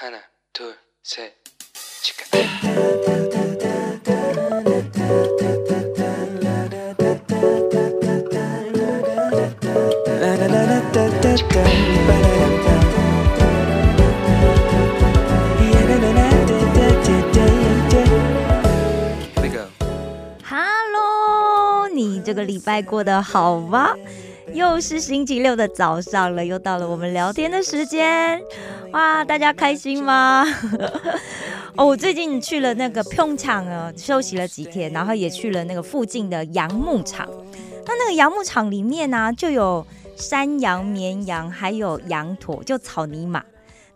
하나, 둘, 셋, 치카. Here we go. Hello，你这个礼拜过得好吗？ 又是星期六的早上了，又到了我们聊天的时间。哇，大家开心吗？哦，我最近去了那个평창啊，休息了几天，然后也去了那个附近的羊牧场。那那个羊牧场里面呢、就有山羊、绵羊，还有羊驼，就草泥马。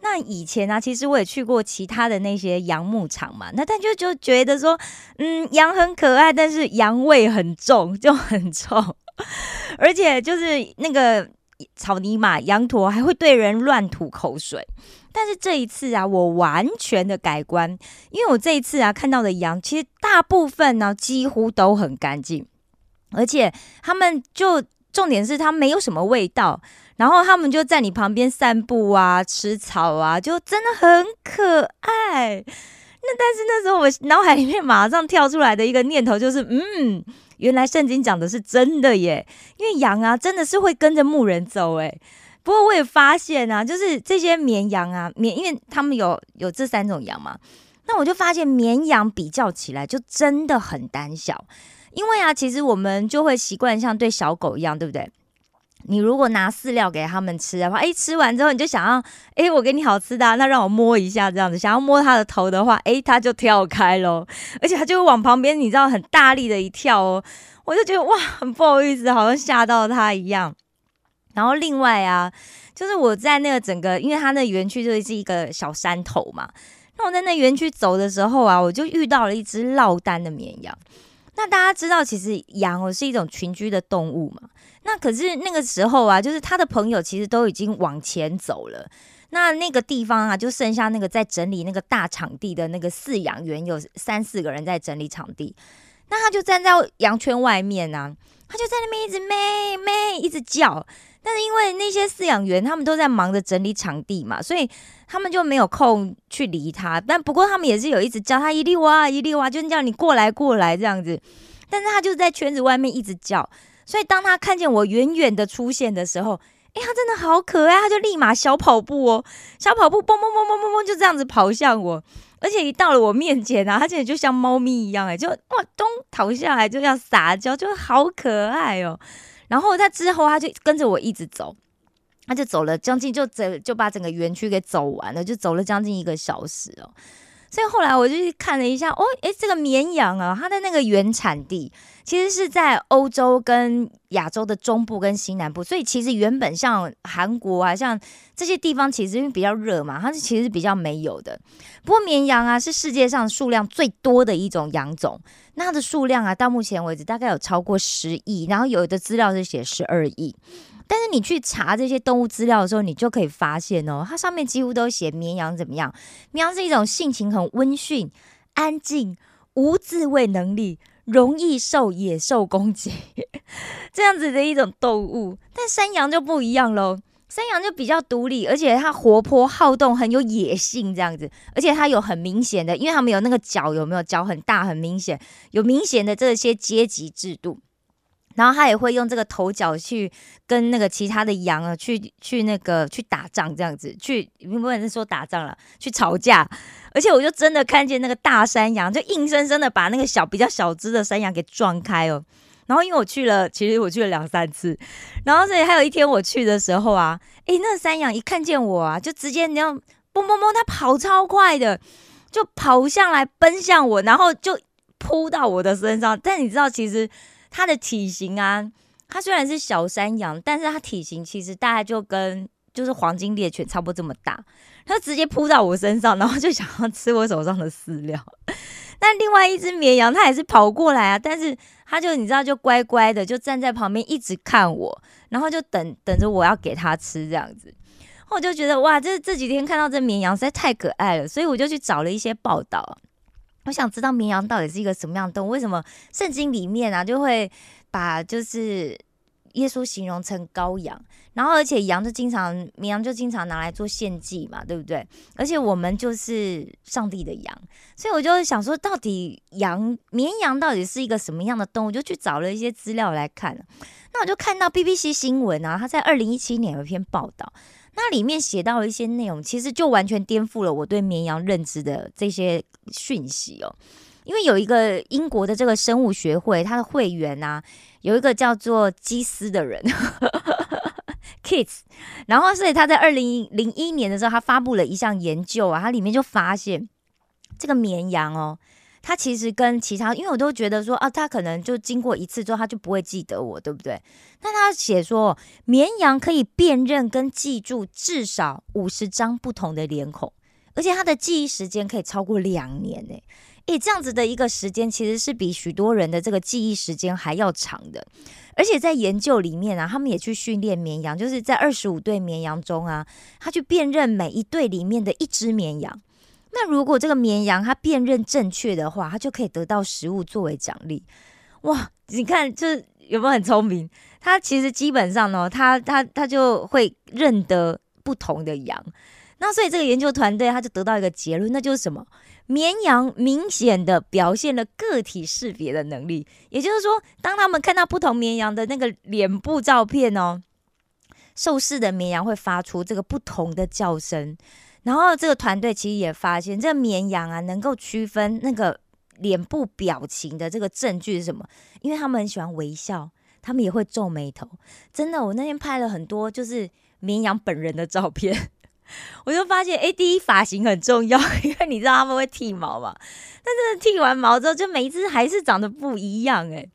那以前呢、其实我也去过其他的那些羊牧场嘛，那但就就觉得说，嗯，羊很可爱，但是羊味很重，就很臭，而且就是那个草泥马、羊驼还会对人乱吐口水。但是这一次啊，我完全的改观，因为我这一次啊看到的羊，其实大部分呢几乎都很干净，而且他们就重点是它没有什么味道，然后他们就在你旁边散步啊、吃草啊，就真的很可爱。那但是那时候我脑海里面马上跳出来的一个念头就是，嗯，原来圣经讲的是真的耶，因为羊啊真的是会跟着牧人走诶。不过我也发现啊，就是这些绵羊啊，绵，因为他们有有这三种羊嘛，那我就发现绵羊比较起来就真的很胆小，因为啊，其实我们就会习惯像对小狗一样，对不对？你如果拿饲料给他们吃的话，哎，吃完之后你就想要，哎，我给你好吃的、那让我摸一下这样子，想要摸它的头的话，哎，它就跳开喽，而且它就会往旁边，你知道很大力的一跳哦，我就觉得哇，很不好意思，好像吓到它一样。然后另外啊，就是我在那个整个，因为它那园区就是一个小山头嘛，那我在那园区走的时候啊，我就遇到了一只落单的绵羊。那大家知道，其实羊哦是一种群居的动物嘛。那可是那个时候啊，就是他的朋友其实都已经往前走了。那那个地方啊，就剩下那个在整理那个大场地的那个饲养员，有三四个人在整理场地。那他就站在羊圈外面啊，他就在那边一直咩咩一直叫。但是因为那些饲养员他们都在忙着整理场地嘛，所以他们就没有空去理他。但不过他们也是有一直叫他一粒哇一粒哇，就是叫你过来过来这样子。但是他就在圈子外面一直叫，所以当他看见我远远的出现的时候，哎，他真的好可爱，他就立马小跑步哦，小跑步蹦蹦蹦蹦蹦蹦就这样子跑向我，而且一到了我面前啊，他现在就像猫咪一样，哎，就哇咚逃下来就要撒娇，就好可爱哦。然后他之后他就跟着我一直走，他就走了将近就整就把整个园区给走完了，就走了将近一个小时哦。所以后来我就去看了一下，哦，诶，这个绵羊啊，它的那个原产地其实是在欧洲跟亚洲的中部跟西南部，所以其实原本像韩国啊，像这些地方，其实因为比较热嘛，它是其实比较没有的。不过绵羊啊，是世界上数量最多的一种羊种，那它的数量啊，到目前为止大概有超过十亿，然后有的资料是写十二亿。但是你去查这些动物资料的时候，你就可以发现哦，它上面几乎都写绵羊怎么样？绵羊是一种性情很温驯、安静、无自卫能力、容易受野兽攻击这样子的一种动物。但山羊就不一样喽，山羊就比较独立，而且它活泼好动，很有野性这样子。而且它有很明显的，因为它们有那个角有没有角很大很明显，有明显的这些阶级制度。然后他也会用这个头角去跟那个其他的羊啊，去去那个去打仗这样子，去不能是说打仗了，去吵架。而且我就真的看见那个大山羊，就硬生生的把那个小比较小只的山羊给撞开哦。然后因为我去了，其实我去了两三次，然后所以还有一天我去的时候啊，诶，那山羊一看见我啊，就直接那样蹦蹦蹦，它跑超快的，就跑向来奔向我，然后就扑到我的身上。但你知道其实。它的体型啊，它虽然是小山羊，但是它体型其实大概就跟就是黄金猎犬差不多这么大。它直接扑到我身上，然后就想要吃我手上的饲料。那另外一只绵羊，它也是跑过来啊，但是它就你知道，就乖乖的就站在旁边一直看我，然后就等等着我要给它吃这样子。我就觉得哇，这这几天看到这绵羊实在太可爱了，所以我就去找了一些报道。我想知道绵羊到底是一个什么样的动物？为什么圣经里面啊就会把就是耶稣形容成羔羊，然后而且羊就经常绵羊就经常拿来做献祭嘛，对不对？而且我们就是上帝的羊，所以我就想说，到底羊绵羊到底是一个什么样的动物？就去找了一些资料来看。那我就看到 BBC 新闻啊，他在二零一七年有一篇报道，那里面写到一些内容，其实就完全颠覆了我对绵羊认知的这些讯息哦。因为有一个英国的这个生物学会，它的会员啊，有一个叫做基斯的人，Kids，然后所以他在二零零一年的时候，他发布了一项研究啊，它里面就发现这个绵羊哦，他其实跟其他，因为我都觉得说啊，他可能就经过一次之后，他就不会记得我，对不对？但他写说，绵羊可以辨认跟记住至少五十张不同的脸孔，而且他的记忆时间可以超过两年呢。诶，这样子的一个时间，其实是比许多人的这个记忆时间还要长的。而且在研究里面啊，他们也去训练绵羊，就是在二十五对绵羊中啊，他去辨认每一对里面的一只绵羊。那如果这个绵羊它辨认正确的话，它就可以得到食物作为奖励。哇，你看这有没有很聪明？它其实基本上呢，它它它就会认得不同的羊。那所以这个研究团队他就得到一个结论，那就是什么？绵羊明显的表现了个体识别的能力，也就是说，当他们看到不同绵羊的那个脸部照片哦，受试的绵羊会发出这个不同的叫声。然后这个团队其实也发现，这个绵羊啊能够区分那个脸部表情的这个证据是什么？因为他们很喜欢微笑，他们也会皱眉头。真的，我那天拍了很多就是绵羊本人的照片。我就发现，哎，第一发型很重要，因为你知道他们会剃毛嘛。但是剃完毛之后，就每一只还是长得不一样，哎。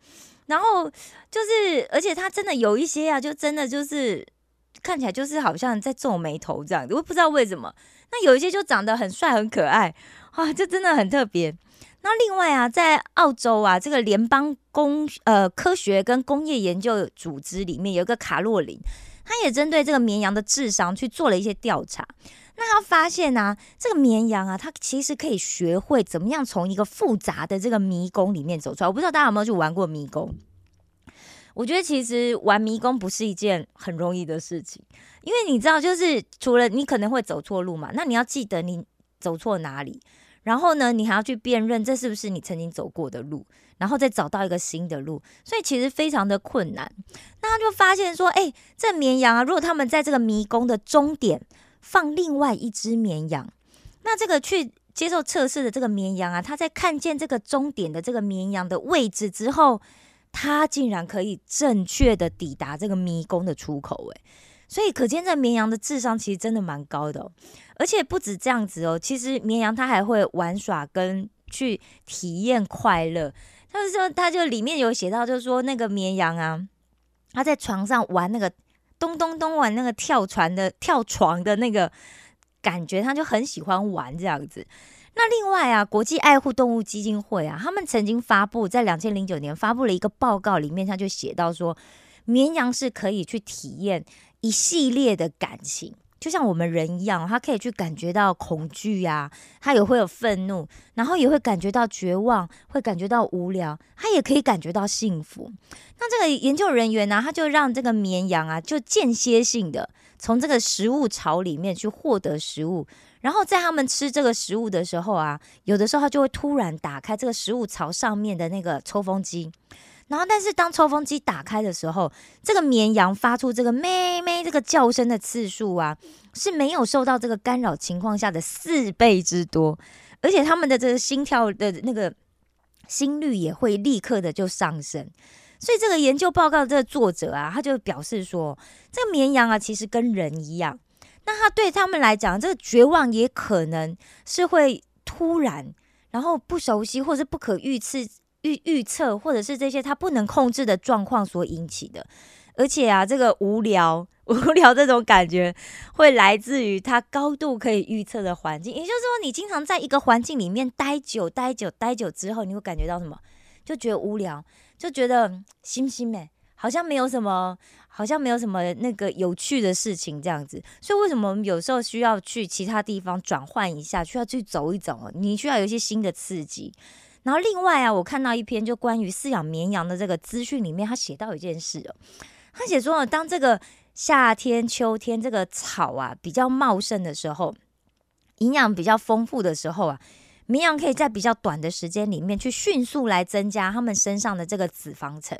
然后就是，而且它真的有一些啊，就真的就是看起来就是好像在皱眉头这样子，我不知道为什么。那有一些就长得很帅很可爱，哇，这真的很特别。那另外啊，在澳洲啊，这个联邦工呃科学跟工业研究组织里面有一个卡洛琳。他也针对这个绵羊的智商去做了一些调查，那他发现呢，这个绵羊啊，它其实可以学会怎么样从一个复杂的这个迷宫里面走出来。我不知道大家有没有去玩过迷宫？我觉得其实玩迷宫不是一件很容易的事情，因为你知道，就是除了你可能会走错路嘛，那你要记得你走错哪里。然后呢，你还要去辨认这是不是你曾经走过的路，然后再找到一个新的路，所以其实非常的困难。那他就发现说，哎，这绵羊啊，如果他们在这个迷宫的终点放另外一只绵羊，那这个去接受测试的这个绵羊啊，他在看见这个终点的这个绵羊的位置之后，他竟然可以正确的抵达这个迷宫的出口，哎。所以可见，这绵羊的智商其实真的蛮高的，哦而且不止这样子哦。其实绵羊它还会玩耍跟去体验快乐。他就说，他就里面有写到，就是说那个绵羊啊，他在床上玩那个咚咚咚玩那个跳船的跳床的那个感觉，他就很喜欢玩这样子。那另外啊，国际爱护动物基金会啊，他们曾经发布在两千零九年发布了一个报告，里面他就写到说，绵羊是可以去体验。一系列的感情，就像我们人一样，他可以去感觉到恐惧呀，他也会有愤怒，然后也会感觉到绝望，会感觉到无聊，他也可以感觉到幸福。那这个研究人员呢，他就让这个绵羊啊，就间歇性的从这个食物槽里面去获得食物，然后在他们吃这个食物的时候啊，有的时候他就会突然打开这个食物槽上面的那个抽风机。然后，但是当抽风机打开的时候，这个绵羊发出这个咩咩这个叫声的次数啊，是没有受到这个干扰情况下的四倍之多，而且他们的这个心跳的那个心率也会立刻的就上升。所以这个研究报告的作者啊，他就表示说，这个绵羊啊，其实跟人一样，那他对他们来讲，这个绝望也可能是会突然，然后不熟悉或是不可预测。预预测，或者是这些他不能控制的状况所引起的，而且啊，这个无聊 无聊这种感觉会来自于他高度可以预测的环境。也就是说，你经常在一个环境里面待久、待久、待久之后，你会感觉到什么？就觉得无聊，就觉得心心哎，好像没有什么，好像没有什么那个有趣的事情这样子。所以，为什么我们有时候需要去其他地方转换一下，需要去走一走？你需要有一些新的刺激。然后另外啊，我看到一篇就关于饲养绵羊的这个资讯里面，他写到一件事哦，他写说，当这个夏天、秋天这个草啊比较茂盛的时候，营养比较丰富的时候啊，绵羊可以在比较短的时间里面去迅速来增加它们身上的这个脂肪层，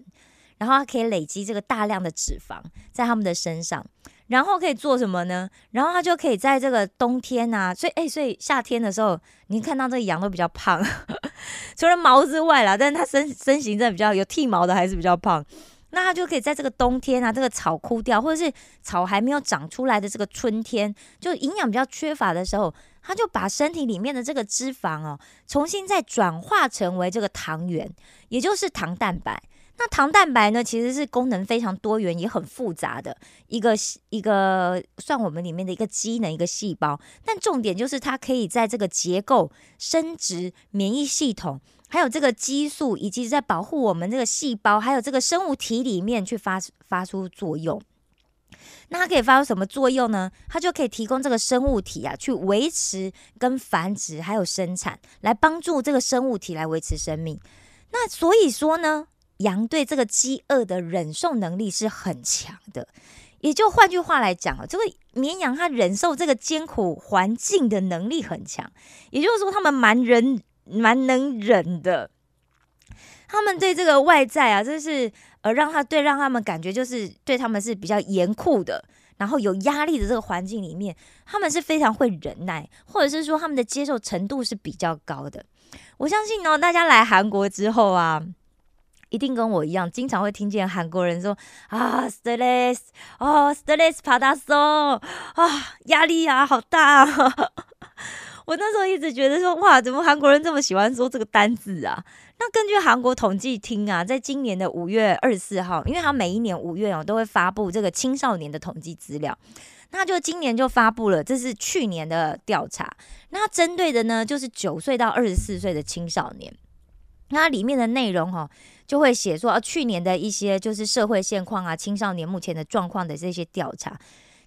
然后它可以累积这个大量的脂肪在它们的身上。然后可以做什么呢？然后它就可以在这个冬天啊，所以哎，所以夏天的时候，你看到这个羊都比较胖，除了毛之外啦，但是它身身形真的比较有剃毛的，还是比较胖。那它就可以在这个冬天啊，这个草枯掉，或者是草还没有长出来的这个春天，就营养比较缺乏的时候，它就把身体里面的这个脂肪哦，重新再转化成为这个糖原，也就是糖蛋白。那糖蛋白呢，其实是功能非常多元，也很复杂的一个一个算我们里面的一个机能一个细胞。但重点就是它可以在这个结构、生殖、免疫系统，还有这个激素，以及在保护我们这个细胞，还有这个生物体里面去发发出作用。那它可以发出什么作用呢？它就可以提供这个生物体啊，去维持跟繁殖，还有生产，来帮助这个生物体来维持生命。那所以说呢？羊对这个饥饿的忍受能力是很强的，也就换句话来讲啊，这个绵羊它忍受这个艰苦环境的能力很强，也就是说，他们蛮忍、蛮能忍的。他们对这个外在啊，就是呃，让他对让他们感觉就是对他们是比较严酷的，然后有压力的这个环境里面，他们是非常会忍耐，或者是说他们的接受程度是比较高的。我相信呢，大家来韩国之后啊。一定跟我一样，经常会听见韩国人说啊，stress，哦，stress，爬大松，啊，压力啊，好大。我那时候一直觉得说，哇，怎么韩国人这么喜欢说这个单字啊？那根据韩国统计厅啊，在今年的五月二十四号，因为他每一年五月哦都会发布这个青少年的统计资料，那就今年就发布了，这是去年的调查，那针对的呢就是九岁到二十四岁的青少年，那里面的内容哈。就会写说，啊，去年的一些就是社会现况啊，青少年目前的状况的这些调查。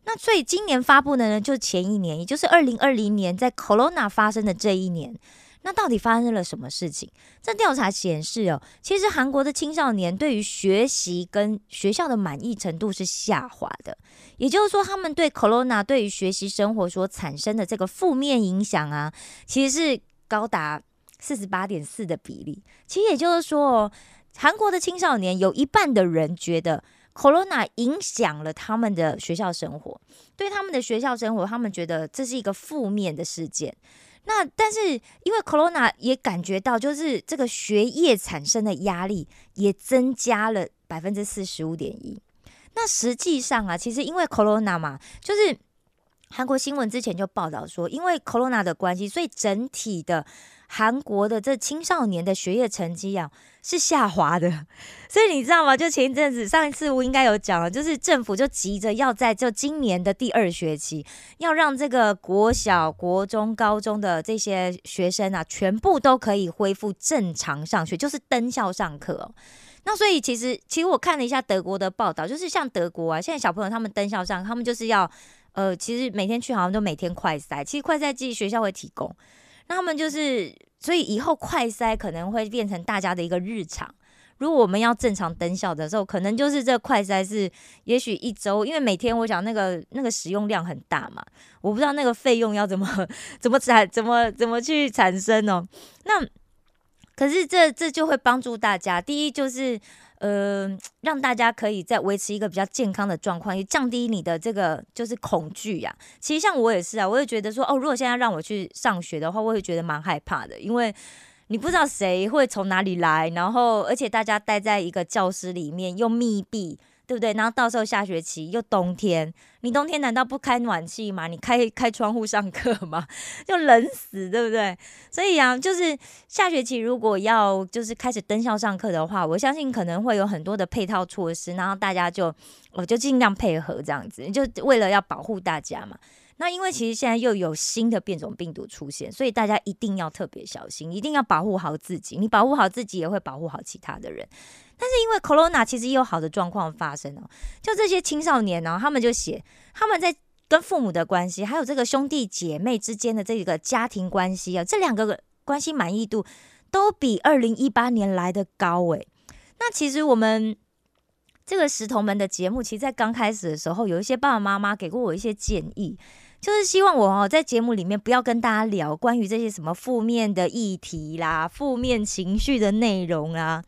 那所以今年发布的呢，就前一年，也就是二零二零年，在 Corona 发生的这一年，那到底发生了什么事情？这调查显示哦，其实韩国的青少年对于学习跟学校的满意程度是下滑的，也就是说，他们对 Corona 对于学习生活所产生的这个负面影响啊，其实是高达四十八点四的比例。其实也就是说哦。韩国的青少年有一半的人觉得 Corona 影响了他们的学校生活，对他们的学校生活，他们觉得这是一个负面的事件。那但是因为 Corona 也感觉到，就是这个学业产生的压力也增加了百分之四十五点一。那实际上啊，其实因为 Corona 嘛，就是韩国新闻之前就报道说，因为 Corona 的关系，所以整体的。韩国的这青少年的学业成绩啊是下滑的，所以你知道吗？就前一阵子，上一次我应该有讲了，就是政府就急着要在就今年的第二学期，要让这个国小、国中、高中的这些学生啊，全部都可以恢复正常上学，就是登校上课。那所以其实，其实我看了一下德国的报道，就是像德国啊，现在小朋友他们登校上，他们就是要呃，其实每天去好像都每天快筛，其实快筛剂学校会提供。那他们就是，所以以后快筛可能会变成大家的一个日常。如果我们要正常登校的时候，可能就是这快筛是，也许一周，因为每天我想那个那个使用量很大嘛，我不知道那个费用要怎么怎么产怎么怎么去产生哦。那可是这这就会帮助大家，第一就是。呃，让大家可以在维持一个比较健康的状况，也降低你的这个就是恐惧呀。其实像我也是啊，我也觉得说，哦，如果现在让我去上学的话，我会觉得蛮害怕的，因为你不知道谁会从哪里来，然后而且大家待在一个教室里面又密闭。对不对？然后到时候下学期又冬天，你冬天难道不开暖气吗？你开开窗户上课吗？就冷死，对不对？所以啊，就是下学期如果要就是开始登校上课的话，我相信可能会有很多的配套措施，然后大家就我就尽量配合这样子，就为了要保护大家嘛。那因为其实现在又有新的变种病毒出现，所以大家一定要特别小心，一定要保护好自己。你保护好自己，也会保护好其他的人。但是因为 corona 其实也有好的状况发生哦，就这些青少年呢，他们就写他们在跟父母的关系，还有这个兄弟姐妹之间的这个家庭关系啊，这两个关系满意度都比二零一八年来的高诶。那其实我们这个石头们的节目，其实，在刚开始的时候，有一些爸爸妈妈给过我一些建议，就是希望我哦，在节目里面不要跟大家聊关于这些什么负面的议题啦、负面情绪的内容啊。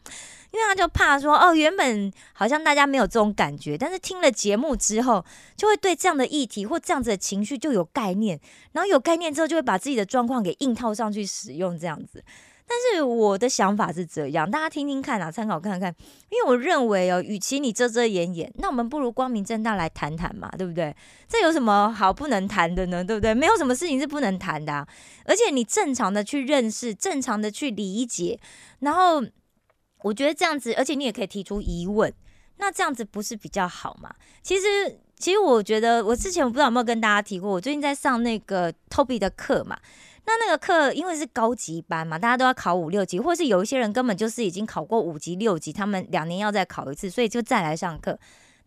因为他就怕说，哦，原本好像大家没有这种感觉，但是听了节目之后，就会对这样的议题或这样子的情绪就有概念，然后有概念之后，就会把自己的状况给硬套上去使用这样子。但是我的想法是这样，大家听听看啊，参考看看。因为我认为哦，与其你遮遮掩掩，那我们不如光明正大来谈谈嘛，对不对？这有什么好不能谈的呢？对不对？没有什么事情是不能谈的，而且你正常的去认识，正常的去理解，然后。我觉得这样子，而且你也可以提出疑问，那这样子不是比较好吗？其实，其实我觉得，我之前我不知道有没有跟大家提过，我最近在上那个 Toby 的课嘛。那那个课因为是高级班嘛，大家都要考五六级，或是有一些人根本就是已经考过五级六级，他们两年要再考一次，所以就再来上课。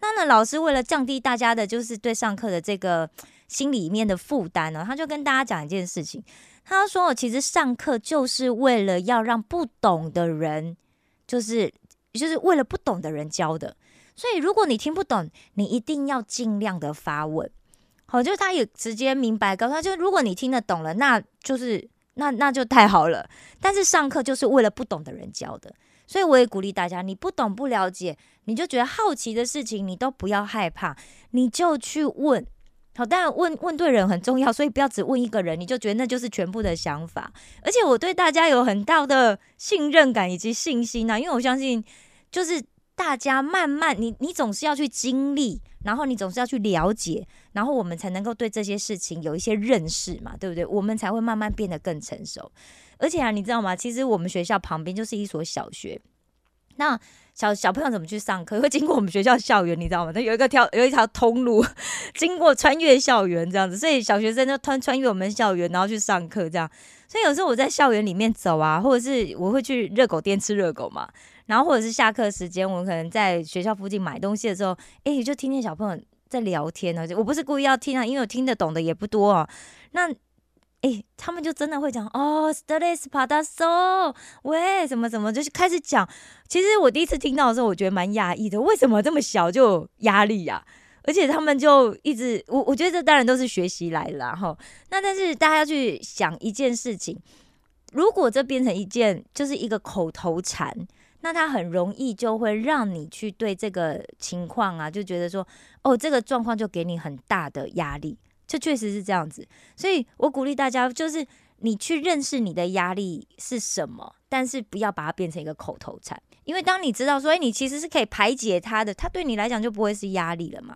那呢，老师为了降低大家的就是对上课的这个心里面的负担呢，他就跟大家讲一件事情，他说：“其实上课就是为了要让不懂的人。”就是就是为了不懂的人教的，所以如果你听不懂，你一定要尽量的发问。好，就是他也直接明白告诉他，就如果你听得懂了，那就是那那就太好了。但是上课就是为了不懂的人教的，所以我也鼓励大家，你不懂不了解，你就觉得好奇的事情，你都不要害怕，你就去问。好，当然问问对人很重要，所以不要只问一个人，你就觉得那就是全部的想法。而且我对大家有很大的信任感以及信心呐，因为我相信，就是大家慢慢，你你总是要去经历，然后你总是要去了解，然后我们才能够对这些事情有一些认识嘛，对不对？我们才会慢慢变得更成熟。而且啊，你知道吗？其实我们学校旁边就是一所小学，那。小小朋友怎么去上课？会经过我们学校校园，你知道吗？它有一个条有一条通路，经过穿越校园这样子，所以小学生就穿穿越我们校园，然后去上课这样。所以有时候我在校园里面走啊，或者是我会去热狗店吃热狗嘛，然后或者是下课时间，我可能在学校附近买东西的时候，哎，就听见小朋友在聊天呢。我不是故意要听啊，因为我听得懂的也不多啊。那哎，他们就真的会讲哦，studies pada so，喂，什么什么，就是开始讲。其实我第一次听到的时候，我觉得蛮压抑的，为什么这么小就有压力呀？而且他们就一直，我我觉得这当然都是学习来的哈。那但是大家要去想一件事情，如果这变成一件就是一个口头禅，那他很容易就会让你去对这个情况啊，就觉得说，哦，这个状况就给你很大的压力。这确实是这样子，所以我鼓励大家，就是你去认识你的压力是什么，但是不要把它变成一个口头禅，因为当你知道说，哎，你其实是可以排解它的，它对你来讲就不会是压力了嘛。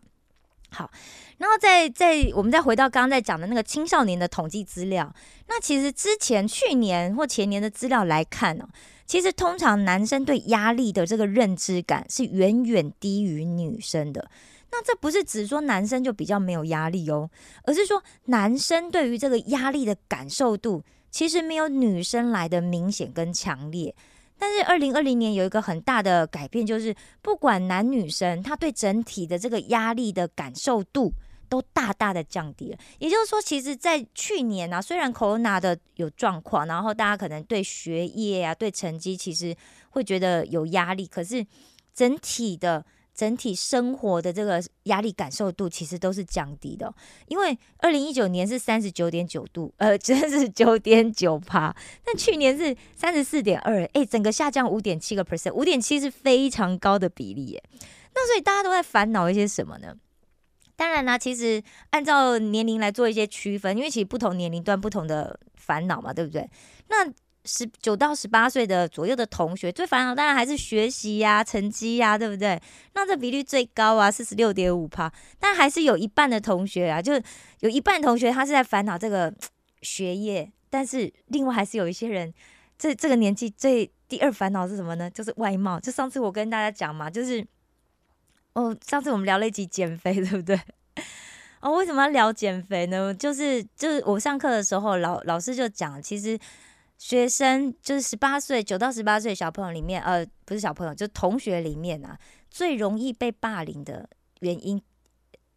好，然后再再我们再回到刚刚在讲的那个青少年的统计资料，那其实之前去年或前年的资料来看呢，其实通常男生对压力的这个认知感是远远低于女生的。那这不是只说男生就比较没有压力哦，而是说男生对于这个压力的感受度，其实没有女生来的明显跟强烈。但是二零二零年有一个很大的改变，就是不管男女生，他对整体的这个压力的感受度都大大的降低了。也就是说，其实，在去年啊，虽然 Corona 的有状况，然后大家可能对学业啊、对成绩其实会觉得有压力，可是整体的。整体生活的这个压力感受度其实都是降低的，因为二零一九年是三十九点九度，呃，三十九点九趴，但去年是三十四点二，哎，整个下降五点七个 percent，五点七是非常高的比例耶。那所以大家都在烦恼一些什么呢？当然呢，其实按照年龄来做一些区分，因为其实不同年龄段不同的烦恼嘛，对不对？那十九到十八岁的左右的同学，最烦恼当然还是学习呀、成绩呀，对不对？那这比率最高啊，四十六点五趴。但还是有一半的同学啊，就有一半同学他是在烦恼这个学业，但是另外还是有一些人，这这个年纪最第二烦恼是什么呢？就是外貌。就上次我跟大家讲嘛，就是哦，上次我们聊了一集减肥，对不对？哦，为什么要聊减肥呢？就是就是我上课的时候，老老师就讲，其实。学生就是十八岁，九到十八岁小朋友里面，呃，不是小朋友，就同学里面啊，最容易被霸凌的原因，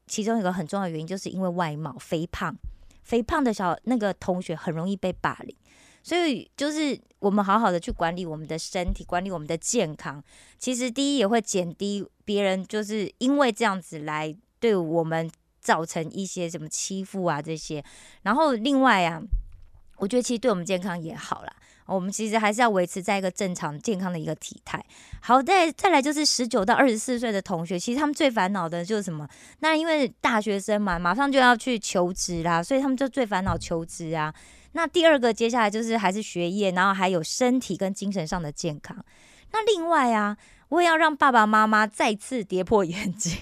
其中一个很重要的原因，就是因为外貌肥胖，肥胖的小那个同学很容易被霸凌。所以就是我们好好的去管理我们的身体，管理我们的健康。其实第一也会减低别人就是因为这样子来对我们造成一些什么欺负啊这些。然后另外啊，我觉得其实对我们健康也好啦。我们其实还是要维持在一个正常健康的一个体态。好，再再来就是十九到二十四岁的同学，其实他们最烦恼的就是什么？那因为大学生嘛，马上就要去求职啦，所以他们就最烦恼求职啊。那第二个，接下来就是还是学业，然后还有身体跟精神上的健康。那另外啊，我也要让爸爸妈妈再次跌破 眼镜，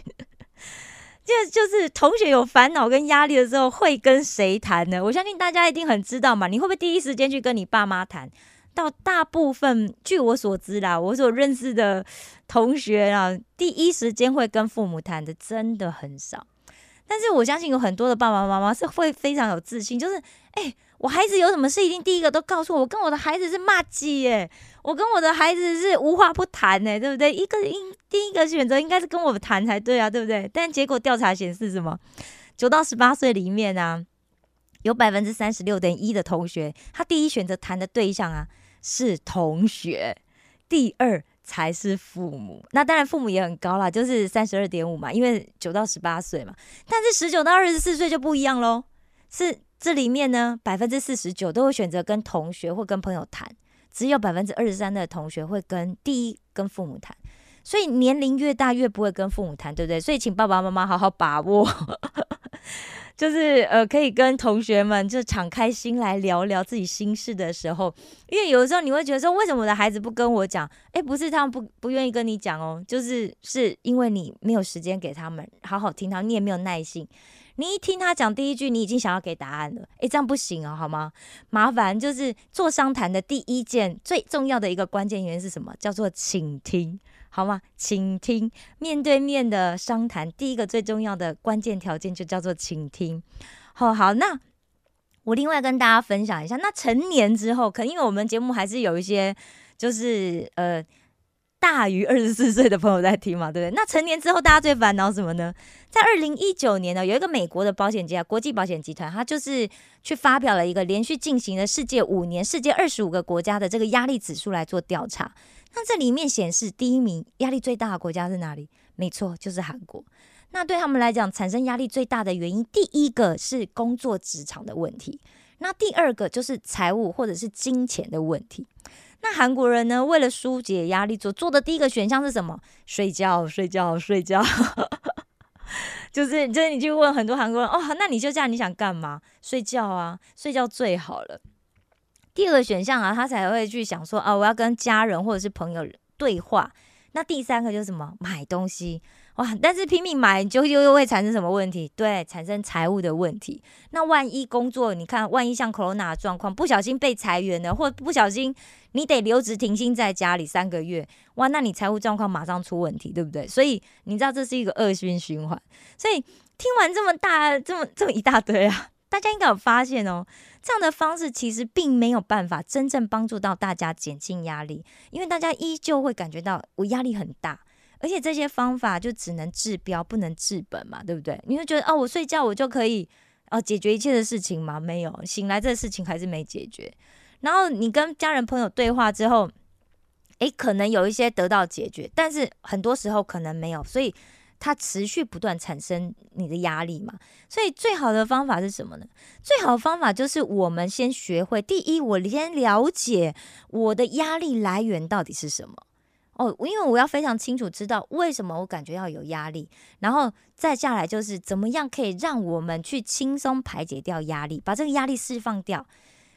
这就是同学有烦恼跟压力的时候会跟谁谈呢？我相信大家一定很知道嘛。你会不会第一时间去跟你爸妈谈？到大部分，据我所知啦，我所认识的同学啊，第一时间会跟父母谈的真的很少。但是我相信有很多的爸爸妈妈是会非常有自信，就是哎。我孩子有什么事，一定第一个都告诉我。我跟我的孩子是骂鸡耶，我跟我的孩子是无话不谈呢，对不对？一个应第一个选择应该是跟我谈才对啊，对不对？但结果调查显示什么？九到十八岁里面啊，有百分之三十六点一的同学，他第一选择谈的对象啊是同学，第二才是父母。那当然父母也很高啦，就是三十二点五嘛，因为九到十八岁嘛。但是十九到二十四岁就不一样喽，是。这里面呢，百分之四十九都会选择跟同学或跟朋友谈，只有百分之二十三的同学会跟第一跟父母谈。所以年龄越大越不会跟父母谈，对不对？所以请爸爸妈妈好好把握，就是呃可以跟同学们就敞开心来聊聊自己心事的时候，因为有的时候你会觉得说，为什么我的孩子不跟我讲？诶，不是他们不不愿意跟你讲哦，就是是因为你没有时间给他们好好听他，你也没有耐心。你一听他讲第一句，你已经想要给答案了。诶，这样不行哦，好吗？麻烦就是做商谈的第一件最重要的一个关键原因是什么？叫做倾听，好吗？请听，面对面的商谈，第一个最重要的关键条件就叫做倾听。好好，那我另外跟大家分享一下，那成年之后，可能因为我们节目还是有一些，就是呃。大于二十四岁的朋友在听嘛，对不对？那成年之后，大家最烦恼什么呢？在二零一九年呢，有一个美国的保险集啊，国际保险集团，它就是去发表了一个连续进行了世界五年、世界二十五个国家的这个压力指数来做调查。那这里面显示，第一名压力最大的国家是哪里？没错，就是韩国。那对他们来讲，产生压力最大的原因，第一个是工作职场的问题，那第二个就是财务或者是金钱的问题。那韩国人呢？为了疏解压力，做做的第一个选项是什么？睡觉，睡觉，睡觉。就是，就是你去问很多韩国人，哦，那你就这样，你想干嘛？睡觉啊，睡觉最好了。第二个选项啊，他才会去想说，啊，我要跟家人或者是朋友对话。那第三个就是什么？买东西。哇！但是拼命买就又又会产生什么问题？对，产生财务的问题。那万一工作，你看，万一像 Corona 的状况，不小心被裁员了，或不小心你得留职停薪在家里三个月，哇！那你财务状况马上出问题，对不对？所以你知道这是一个恶性循环。所以听完这么大、这么这么一大堆啊，大家应该有发现哦，这样的方式其实并没有办法真正帮助到大家减轻压力，因为大家依旧会感觉到我压力很大。而且这些方法就只能治标，不能治本嘛，对不对？你会觉得哦，我睡觉我就可以哦解决一切的事情吗？没有，醒来这事情还是没解决。然后你跟家人朋友对话之后，诶，可能有一些得到解决，但是很多时候可能没有，所以它持续不断产生你的压力嘛。所以最好的方法是什么呢？最好的方法就是我们先学会，第一，我先了解我的压力来源到底是什么。哦，因为我要非常清楚知道为什么我感觉要有压力，然后再下来就是怎么样可以让我们去轻松排解掉压力，把这个压力释放掉。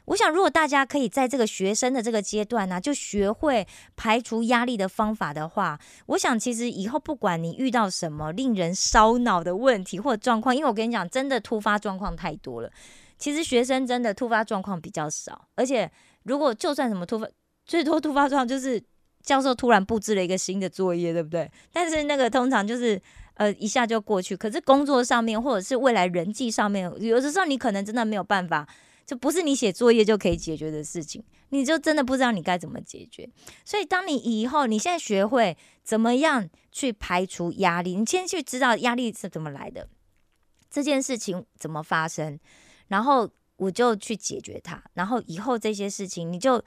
我想，如果大家可以在这个学生的这个阶段呢，就学会排除压力的方法的话，我想其实以后不管你遇到什么令人烧脑的问题或状况，因为我跟你讲，真的突发状况太多了。其实学生真的突发状况比较少，而且如果就算什么突发，最多突发状况就是。教授突然布置了一个新的作业，对不对？但是那个通常就是呃一下就过去。可是工作上面或者是未来人际上面，有的时候你可能真的没有办法，就不是你写作业就可以解决的事情，你就真的不知道你该怎么解决。所以当你以后你现在学会怎么样去排除压力，你先去知道压力是怎么来的，这件事情怎么发生。然后我就去解决它，然后以后这些事情你就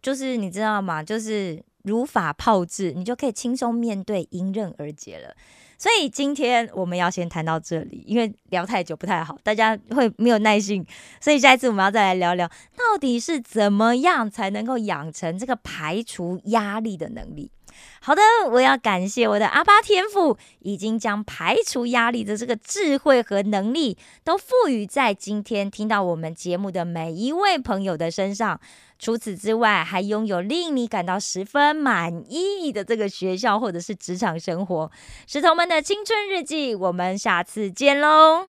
就是你知道吗？就是如法炮制，你就可以轻松面对，迎刃而解了。所以今天我们要先谈到这里，因为聊太久不太好，大家会没有耐性。所以下一次我们要再来聊聊，到底是怎么样才能够养成这个排除压力的能力。好的，我要感谢我的阿巴天赋，已经将排除压力的这个智慧和能力，都赋予在今天听到我们节目的每一位朋友的身上。除此之外，还拥有令你感到十分满意的这个学校或者是职场生活。石头们的青春日记，我们下次见喽。